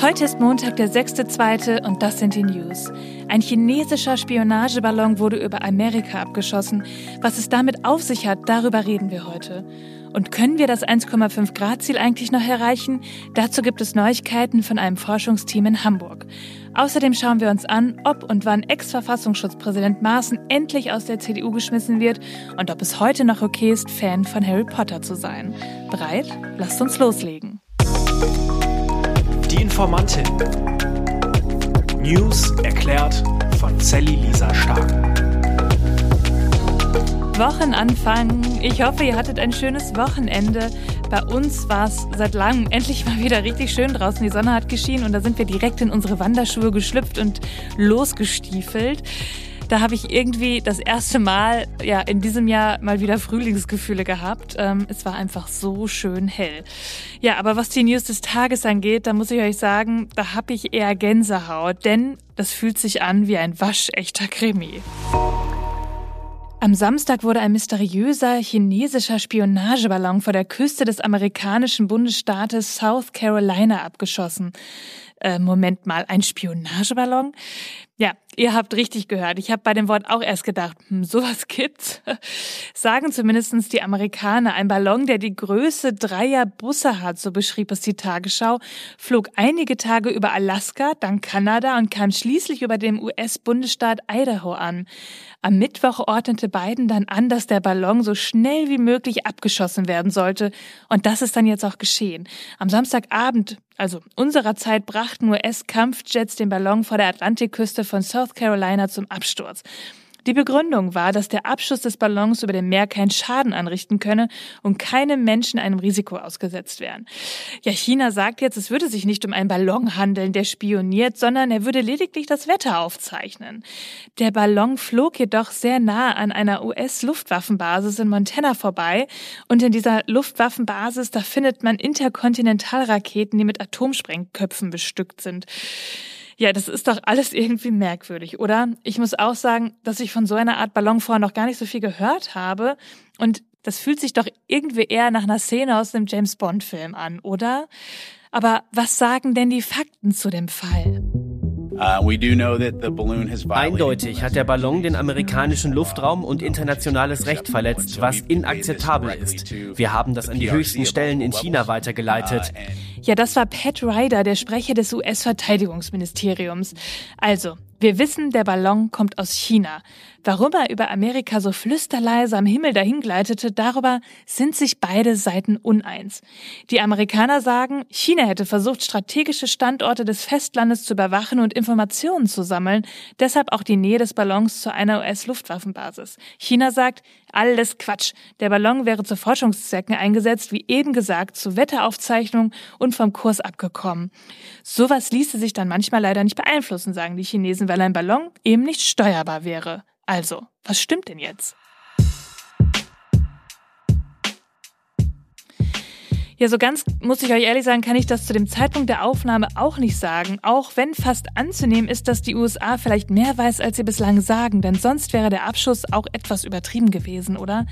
Heute ist Montag, der 6.2. und das sind die News. Ein chinesischer Spionageballon wurde über Amerika abgeschossen. Was es damit auf sich hat, darüber reden wir heute. Und können wir das 1,5 Grad Ziel eigentlich noch erreichen? Dazu gibt es Neuigkeiten von einem Forschungsteam in Hamburg. Außerdem schauen wir uns an, ob und wann Ex-Verfassungsschutzpräsident Maaßen endlich aus der CDU geschmissen wird und ob es heute noch okay ist, Fan von Harry Potter zu sein. Bereit? Lasst uns loslegen. Informantin. News erklärt von Sally Lisa Stark. Wochenanfang. Ich hoffe, ihr hattet ein schönes Wochenende. Bei uns war es seit langem endlich mal wieder richtig schön draußen. Die Sonne hat geschienen und da sind wir direkt in unsere Wanderschuhe geschlüpft und losgestiefelt. Da habe ich irgendwie das erste Mal ja in diesem Jahr mal wieder Frühlingsgefühle gehabt. Ähm, es war einfach so schön hell. Ja, aber was die News des Tages angeht, da muss ich euch sagen, da habe ich eher Gänsehaut, denn das fühlt sich an wie ein waschechter Krimi. Am Samstag wurde ein mysteriöser chinesischer Spionageballon vor der Küste des amerikanischen Bundesstaates South Carolina abgeschossen. Äh, Moment mal, ein Spionageballon? Ja, ihr habt richtig gehört. Ich habe bei dem Wort auch erst gedacht, hm, sowas gibt's. Sagen zumindestens die Amerikaner. Ein Ballon, der die Größe dreier Busse hat, so beschrieb es die Tagesschau, flog einige Tage über Alaska, dann Kanada und kam schließlich über dem US-Bundesstaat Idaho an. Am Mittwoch ordnete Biden dann an, dass der Ballon so schnell wie möglich abgeschossen werden sollte. Und das ist dann jetzt auch geschehen. Am Samstagabend also unserer Zeit brachten US-Kampfjets den Ballon vor der Atlantikküste von South Carolina zum Absturz. Die Begründung war, dass der Abschuss des Ballons über dem Meer keinen Schaden anrichten könne und keine Menschen einem Risiko ausgesetzt wären. Ja, China sagt jetzt, es würde sich nicht um einen Ballon handeln, der spioniert, sondern er würde lediglich das Wetter aufzeichnen. Der Ballon flog jedoch sehr nah an einer US-Luftwaffenbasis in Montana vorbei und in dieser Luftwaffenbasis, da findet man Interkontinentalraketen, die mit Atomsprengköpfen bestückt sind. Ja, das ist doch alles irgendwie merkwürdig, oder? Ich muss auch sagen, dass ich von so einer Art Ballon vorher noch gar nicht so viel gehört habe. Und das fühlt sich doch irgendwie eher nach einer Szene aus einem James Bond-Film an, oder? Aber was sagen denn die Fakten zu dem Fall? Uh, Eindeutig hat der Ballon den amerikanischen Luftraum und internationales Recht verletzt, was inakzeptabel ist. Wir haben das an die höchsten Stellen in China weitergeleitet. Ja, das war Pat Ryder, der Sprecher des US-Verteidigungsministeriums. Also, wir wissen, der Ballon kommt aus China. Warum er über Amerika so flüsterleise am Himmel dahingleitete, darüber sind sich beide Seiten uneins. Die Amerikaner sagen, China hätte versucht, strategische Standorte des Festlandes zu überwachen und Informationen zu sammeln, deshalb auch die Nähe des Ballons zu einer US-Luftwaffenbasis. China sagt, alles Quatsch. Der Ballon wäre zu Forschungszwecken eingesetzt, wie eben gesagt, zu Wetteraufzeichnung und vom Kurs abgekommen. Sowas ließe sich dann manchmal leider nicht beeinflussen, sagen die Chinesen, weil ein Ballon eben nicht steuerbar wäre. Also, was stimmt denn jetzt? Ja, so ganz muss ich euch ehrlich sagen, kann ich das zu dem Zeitpunkt der Aufnahme auch nicht sagen, auch wenn fast anzunehmen ist, dass die USA vielleicht mehr weiß, als sie bislang sagen, denn sonst wäre der Abschuss auch etwas übertrieben gewesen, oder?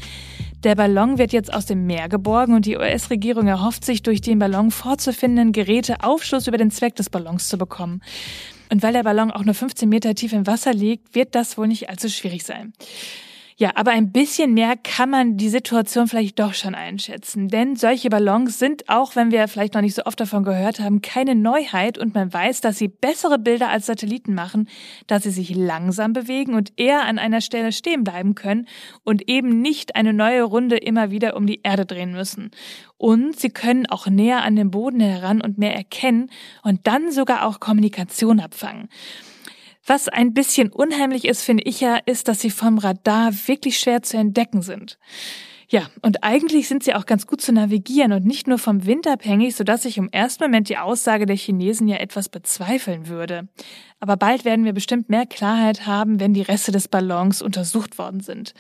Der Ballon wird jetzt aus dem Meer geborgen und die US-Regierung erhofft sich, durch den Ballon vorzufindenden Geräte Aufschluss über den Zweck des Ballons zu bekommen. Und weil der Ballon auch nur 15 Meter tief im Wasser liegt, wird das wohl nicht allzu schwierig sein. Ja, aber ein bisschen mehr kann man die Situation vielleicht doch schon einschätzen. Denn solche Ballons sind, auch wenn wir vielleicht noch nicht so oft davon gehört haben, keine Neuheit und man weiß, dass sie bessere Bilder als Satelliten machen, dass sie sich langsam bewegen und eher an einer Stelle stehen bleiben können und eben nicht eine neue Runde immer wieder um die Erde drehen müssen. Und sie können auch näher an den Boden heran und mehr erkennen und dann sogar auch Kommunikation abfangen. Was ein bisschen unheimlich ist, finde ich ja, ist, dass sie vom Radar wirklich schwer zu entdecken sind. Ja, und eigentlich sind sie auch ganz gut zu navigieren und nicht nur vom Wind abhängig, sodass ich im ersten Moment die Aussage der Chinesen ja etwas bezweifeln würde. Aber bald werden wir bestimmt mehr Klarheit haben, wenn die Reste des Ballons untersucht worden sind.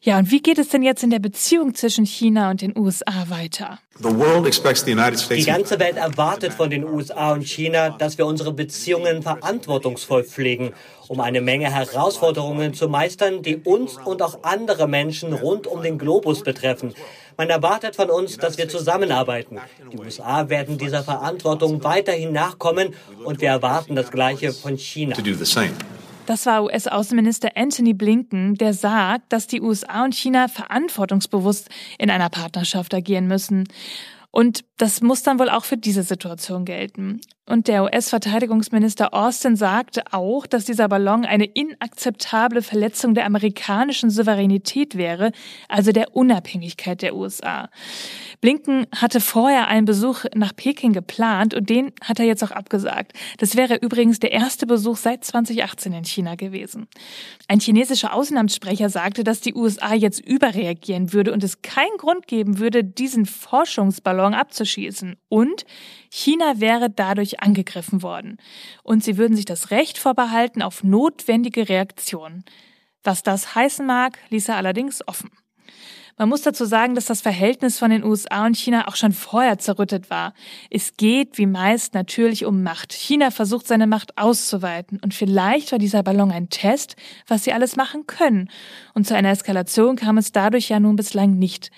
Ja, und wie geht es denn jetzt in der Beziehung zwischen China und den USA weiter? Die ganze Welt erwartet von den USA und China, dass wir unsere Beziehungen verantwortungsvoll pflegen um eine Menge Herausforderungen zu meistern, die uns und auch andere Menschen rund um den Globus betreffen. Man erwartet von uns, dass wir zusammenarbeiten. Die USA werden dieser Verantwortung weiterhin nachkommen und wir erwarten das Gleiche von China. Das war US-Außenminister Anthony Blinken, der sagt, dass die USA und China verantwortungsbewusst in einer Partnerschaft agieren müssen. Und das muss dann wohl auch für diese Situation gelten. Und der US-Verteidigungsminister Austin sagte auch, dass dieser Ballon eine inakzeptable Verletzung der amerikanischen Souveränität wäre, also der Unabhängigkeit der USA. Blinken hatte vorher einen Besuch nach Peking geplant und den hat er jetzt auch abgesagt. Das wäre übrigens der erste Besuch seit 2018 in China gewesen. Ein chinesischer Außenamtssprecher sagte, dass die USA jetzt überreagieren würde und es keinen Grund geben würde, diesen Forschungsballon abzuschießen. Und China wäre dadurch angegriffen worden. Und sie würden sich das Recht vorbehalten auf notwendige Reaktionen. Was das heißen mag, ließ er allerdings offen. Man muss dazu sagen, dass das Verhältnis von den USA und China auch schon vorher zerrüttet war. Es geht wie meist natürlich um Macht. China versucht seine Macht auszuweiten und vielleicht war dieser Ballon ein Test, was sie alles machen können. Und zu einer Eskalation kam es dadurch ja nun bislang nicht.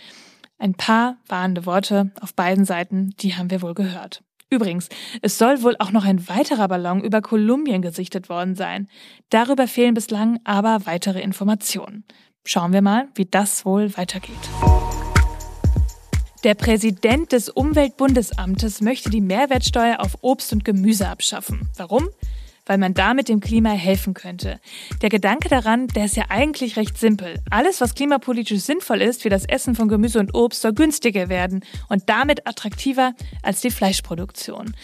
Ein paar warnende Worte auf beiden Seiten, die haben wir wohl gehört. Übrigens, es soll wohl auch noch ein weiterer Ballon über Kolumbien gesichtet worden sein. Darüber fehlen bislang aber weitere Informationen. Schauen wir mal, wie das wohl weitergeht. Der Präsident des Umweltbundesamtes möchte die Mehrwertsteuer auf Obst und Gemüse abschaffen. Warum? Weil man damit dem Klima helfen könnte. Der Gedanke daran, der ist ja eigentlich recht simpel. Alles, was klimapolitisch sinnvoll ist, wie das Essen von Gemüse und Obst, soll günstiger werden und damit attraktiver als die Fleischproduktion.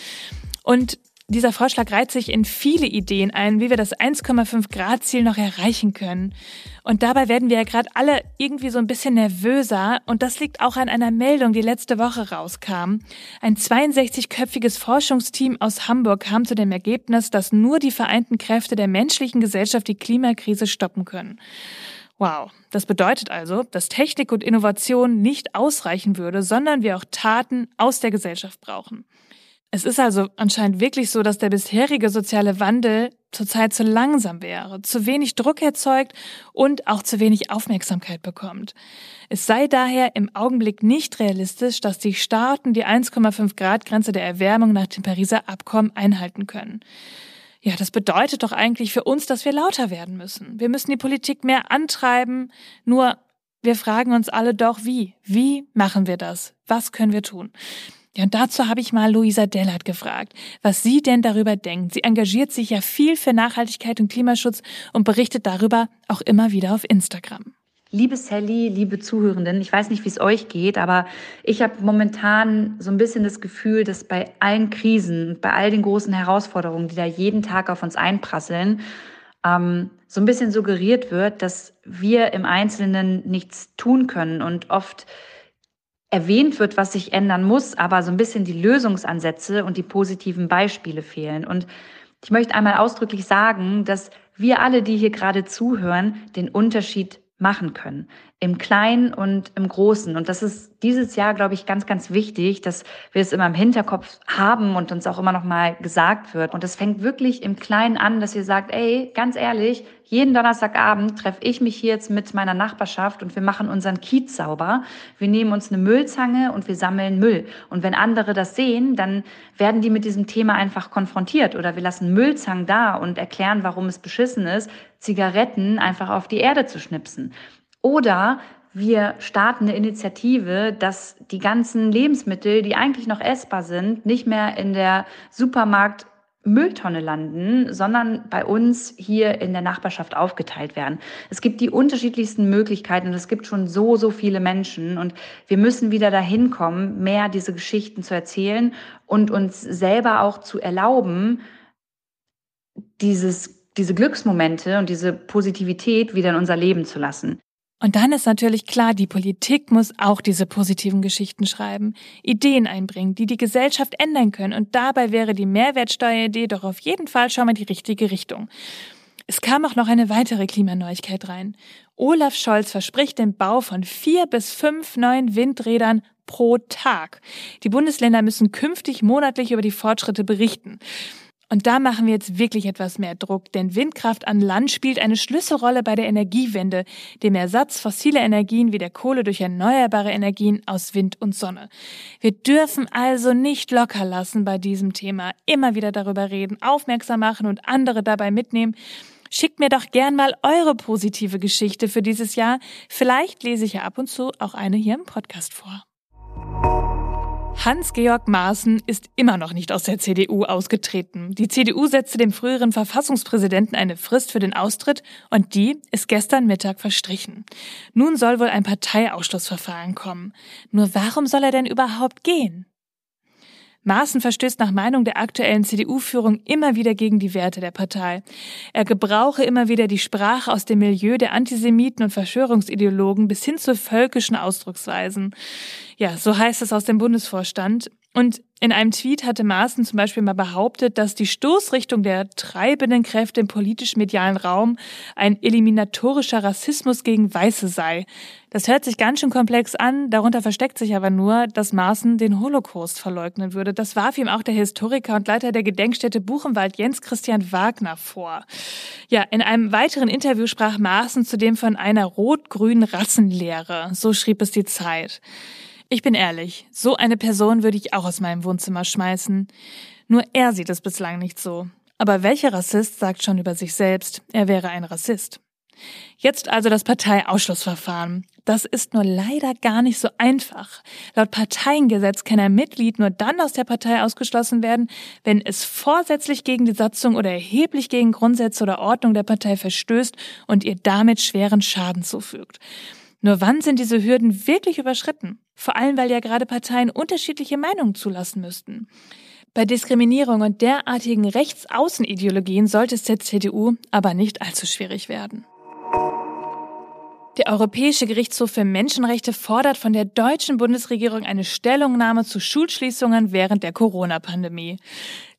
Und dieser Vorschlag reiht sich in viele Ideen ein, wie wir das 1,5 Grad Ziel noch erreichen können. Und dabei werden wir ja gerade alle irgendwie so ein bisschen nervöser. Und das liegt auch an einer Meldung, die letzte Woche rauskam. Ein 62-köpfiges Forschungsteam aus Hamburg kam zu dem Ergebnis, dass nur die vereinten Kräfte der menschlichen Gesellschaft die Klimakrise stoppen können. Wow, das bedeutet also, dass Technik und Innovation nicht ausreichen würde, sondern wir auch Taten aus der Gesellschaft brauchen. Es ist also anscheinend wirklich so, dass der bisherige soziale Wandel zurzeit zu langsam wäre, zu wenig Druck erzeugt und auch zu wenig Aufmerksamkeit bekommt. Es sei daher im Augenblick nicht realistisch, dass die Staaten die 1,5 Grad Grenze der Erwärmung nach dem Pariser Abkommen einhalten können. Ja, das bedeutet doch eigentlich für uns, dass wir lauter werden müssen. Wir müssen die Politik mehr antreiben. Nur wir fragen uns alle doch, wie? Wie machen wir das? Was können wir tun? Ja, und dazu habe ich mal Luisa Dellert gefragt, was sie denn darüber denkt. Sie engagiert sich ja viel für Nachhaltigkeit und Klimaschutz und berichtet darüber auch immer wieder auf Instagram. Liebe Sally, liebe Zuhörenden, ich weiß nicht, wie es euch geht, aber ich habe momentan so ein bisschen das Gefühl, dass bei allen Krisen, bei all den großen Herausforderungen, die da jeden Tag auf uns einprasseln, ähm, so ein bisschen suggeriert wird, dass wir im Einzelnen nichts tun können und oft erwähnt wird, was sich ändern muss, aber so ein bisschen die Lösungsansätze und die positiven Beispiele fehlen. Und ich möchte einmal ausdrücklich sagen, dass wir alle, die hier gerade zuhören, den Unterschied machen können. Im Kleinen und im Großen. Und das ist dieses Jahr, glaube ich, ganz, ganz wichtig, dass wir es immer im Hinterkopf haben und uns auch immer noch mal gesagt wird. Und das fängt wirklich im Kleinen an, dass ihr sagt, ey, ganz ehrlich, jeden Donnerstagabend treffe ich mich hier jetzt mit meiner Nachbarschaft und wir machen unseren Kiez sauber. Wir nehmen uns eine Müllzange und wir sammeln Müll. Und wenn andere das sehen, dann werden die mit diesem Thema einfach konfrontiert. Oder wir lassen Müllzangen da und erklären, warum es beschissen ist, Zigaretten einfach auf die Erde zu schnipsen. Oder wir starten eine Initiative, dass die ganzen Lebensmittel, die eigentlich noch essbar sind, nicht mehr in der Supermarkt Mülltonne landen, sondern bei uns hier in der Nachbarschaft aufgeteilt werden. Es gibt die unterschiedlichsten Möglichkeiten und es gibt schon so, so viele Menschen und wir müssen wieder dahin kommen, mehr diese Geschichten zu erzählen und uns selber auch zu erlauben, dieses, diese Glücksmomente und diese Positivität wieder in unser Leben zu lassen. Und dann ist natürlich klar, die Politik muss auch diese positiven Geschichten schreiben, Ideen einbringen, die die Gesellschaft ändern können. Und dabei wäre die Mehrwertsteueridee doch auf jeden Fall schon mal die richtige Richtung. Es kam auch noch eine weitere Klimaneuigkeit rein. Olaf Scholz verspricht den Bau von vier bis fünf neuen Windrädern pro Tag. Die Bundesländer müssen künftig monatlich über die Fortschritte berichten. Und da machen wir jetzt wirklich etwas mehr Druck, denn Windkraft an Land spielt eine Schlüsselrolle bei der Energiewende, dem Ersatz fossiler Energien wie der Kohle durch erneuerbare Energien aus Wind und Sonne. Wir dürfen also nicht locker lassen bei diesem Thema, immer wieder darüber reden, aufmerksam machen und andere dabei mitnehmen. Schickt mir doch gern mal eure positive Geschichte für dieses Jahr. Vielleicht lese ich ja ab und zu auch eine hier im Podcast vor. Hans-Georg Maaßen ist immer noch nicht aus der CDU ausgetreten. Die CDU setzte dem früheren Verfassungspräsidenten eine Frist für den Austritt und die ist gestern Mittag verstrichen. Nun soll wohl ein Parteiausschlussverfahren kommen. Nur warum soll er denn überhaupt gehen? Maaßen verstößt nach Meinung der aktuellen CDU-Führung immer wieder gegen die Werte der Partei. Er gebrauche immer wieder die Sprache aus dem Milieu der Antisemiten und Verschwörungsideologen bis hin zu völkischen Ausdrucksweisen. Ja, so heißt es aus dem Bundesvorstand. Und in einem Tweet hatte Maaßen zum Beispiel mal behauptet, dass die Stoßrichtung der treibenden Kräfte im politisch-medialen Raum ein eliminatorischer Rassismus gegen Weiße sei. Das hört sich ganz schön komplex an, darunter versteckt sich aber nur, dass Maaßen den Holocaust verleugnen würde. Das warf ihm auch der Historiker und Leiter der Gedenkstätte Buchenwald Jens Christian Wagner vor. Ja, in einem weiteren Interview sprach Maaßen zudem von einer rot-grünen Rassenlehre. So schrieb es die Zeit. Ich bin ehrlich, so eine Person würde ich auch aus meinem Wohnzimmer schmeißen. Nur er sieht es bislang nicht so. Aber welcher Rassist sagt schon über sich selbst, er wäre ein Rassist? Jetzt also das Parteiausschlussverfahren. Das ist nur leider gar nicht so einfach. Laut Parteiengesetz kann ein Mitglied nur dann aus der Partei ausgeschlossen werden, wenn es vorsätzlich gegen die Satzung oder erheblich gegen Grundsätze oder Ordnung der Partei verstößt und ihr damit schweren Schaden zufügt. Nur wann sind diese Hürden wirklich überschritten? Vor allem, weil ja gerade Parteien unterschiedliche Meinungen zulassen müssten. Bei Diskriminierung und derartigen Rechtsaußenideologien sollte es der CDU aber nicht allzu schwierig werden. Der Europäische Gerichtshof für Menschenrechte fordert von der deutschen Bundesregierung eine Stellungnahme zu Schulschließungen während der Corona-Pandemie.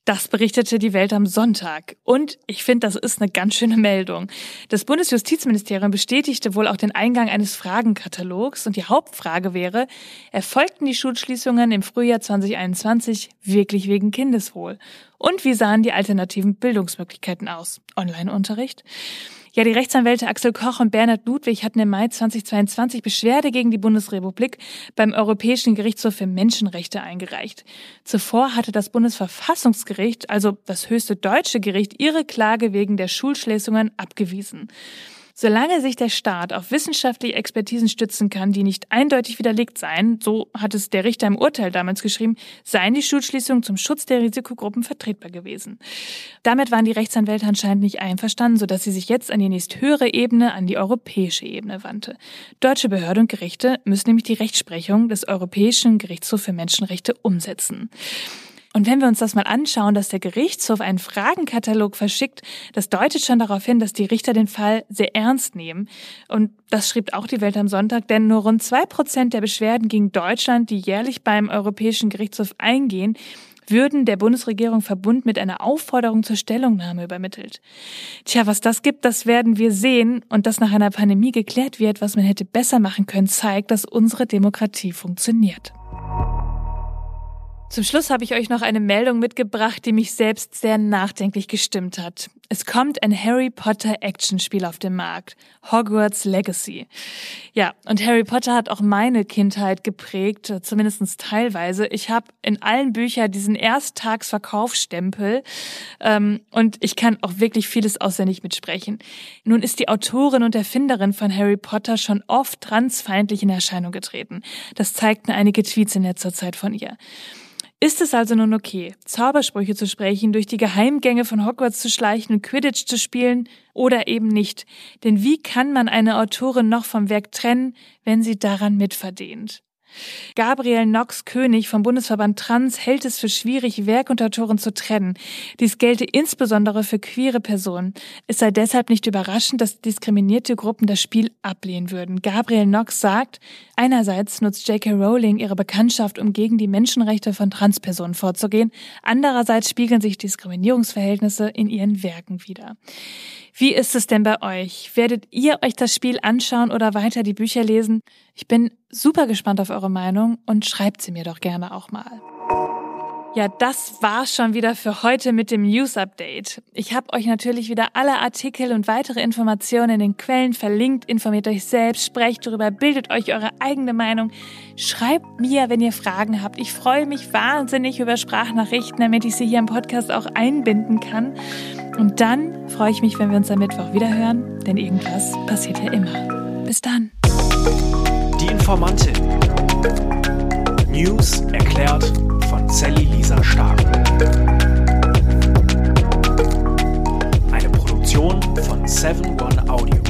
Das berichtete die Welt am Sonntag. Und ich finde, das ist eine ganz schöne Meldung. Das Bundesjustizministerium bestätigte wohl auch den Eingang eines Fragenkatalogs. Und die Hauptfrage wäre, erfolgten die Schulschließungen im Frühjahr 2021 wirklich wegen Kindeswohl? Und wie sahen die alternativen Bildungsmöglichkeiten aus? Online-Unterricht? Ja, die Rechtsanwälte Axel Koch und Bernhard Ludwig hatten im Mai 2022 Beschwerde gegen die Bundesrepublik beim Europäischen Gerichtshof für Menschenrechte eingereicht. Zuvor hatte das Bundesverfassungsgericht, also das höchste deutsche Gericht, ihre Klage wegen der Schulschließungen abgewiesen. Solange sich der Staat auf wissenschaftliche Expertisen stützen kann, die nicht eindeutig widerlegt seien, so hat es der Richter im Urteil damals geschrieben, seien die Schulschließungen zum Schutz der Risikogruppen vertretbar gewesen. Damit waren die Rechtsanwälte anscheinend nicht einverstanden, sodass sie sich jetzt an die nächsthöhere Ebene, an die europäische Ebene wandte. Deutsche Behörden und Gerichte müssen nämlich die Rechtsprechung des Europäischen Gerichtshofs für Menschenrechte umsetzen. Und wenn wir uns das mal anschauen, dass der Gerichtshof einen Fragenkatalog verschickt, das deutet schon darauf hin, dass die Richter den Fall sehr ernst nehmen. Und das schrieb auch die Welt am Sonntag, denn nur rund zwei Prozent der Beschwerden gegen Deutschland, die jährlich beim Europäischen Gerichtshof eingehen, würden der Bundesregierung verbunden mit einer Aufforderung zur Stellungnahme übermittelt. Tja, was das gibt, das werden wir sehen. Und dass nach einer Pandemie geklärt wird, was man hätte besser machen können, zeigt, dass unsere Demokratie funktioniert. Zum Schluss habe ich euch noch eine Meldung mitgebracht, die mich selbst sehr nachdenklich gestimmt hat. Es kommt ein Harry Potter Actionspiel auf den Markt. Hogwarts Legacy. Ja, und Harry Potter hat auch meine Kindheit geprägt, zumindest teilweise. Ich habe in allen Büchern diesen Ersttagsverkaufsstempel ähm, und ich kann auch wirklich vieles auswendig mitsprechen. Nun ist die Autorin und Erfinderin von Harry Potter schon oft transfeindlich in Erscheinung getreten. Das zeigten einige Tweets in letzter Zeit von ihr. Ist es also nun okay, Zaubersprüche zu sprechen, durch die Geheimgänge von Hogwarts zu schleichen und Quidditch zu spielen oder eben nicht? Denn wie kann man eine Autorin noch vom Werk trennen, wenn sie daran mitverdient? Gabriel Knox König vom Bundesverband Trans hält es für schwierig, Werk und Autoren zu trennen. Dies gelte insbesondere für queere Personen. Es sei deshalb nicht überraschend, dass diskriminierte Gruppen das Spiel ablehnen würden. Gabriel Knox sagt, einerseits nutzt J.K. Rowling ihre Bekanntschaft, um gegen die Menschenrechte von Transpersonen vorzugehen. Andererseits spiegeln sich Diskriminierungsverhältnisse in ihren Werken wider. Wie ist es denn bei euch? Werdet ihr euch das Spiel anschauen oder weiter die Bücher lesen? Ich bin super gespannt auf eure Meinung und schreibt sie mir doch gerne auch mal. Ja, das war's schon wieder für heute mit dem News Update. Ich habe euch natürlich wieder alle Artikel und weitere Informationen in den Quellen verlinkt. Informiert euch selbst, sprecht darüber, bildet euch eure eigene Meinung. Schreibt mir, wenn ihr Fragen habt. Ich freue mich wahnsinnig über Sprachnachrichten, damit ich sie hier im Podcast auch einbinden kann. Und dann freue ich mich, wenn wir uns am Mittwoch wieder hören, denn irgendwas passiert ja immer. Bis dann. Die Informantin. News erklärt von Sally Lisa Stark. Eine Produktion von 7 One Audio.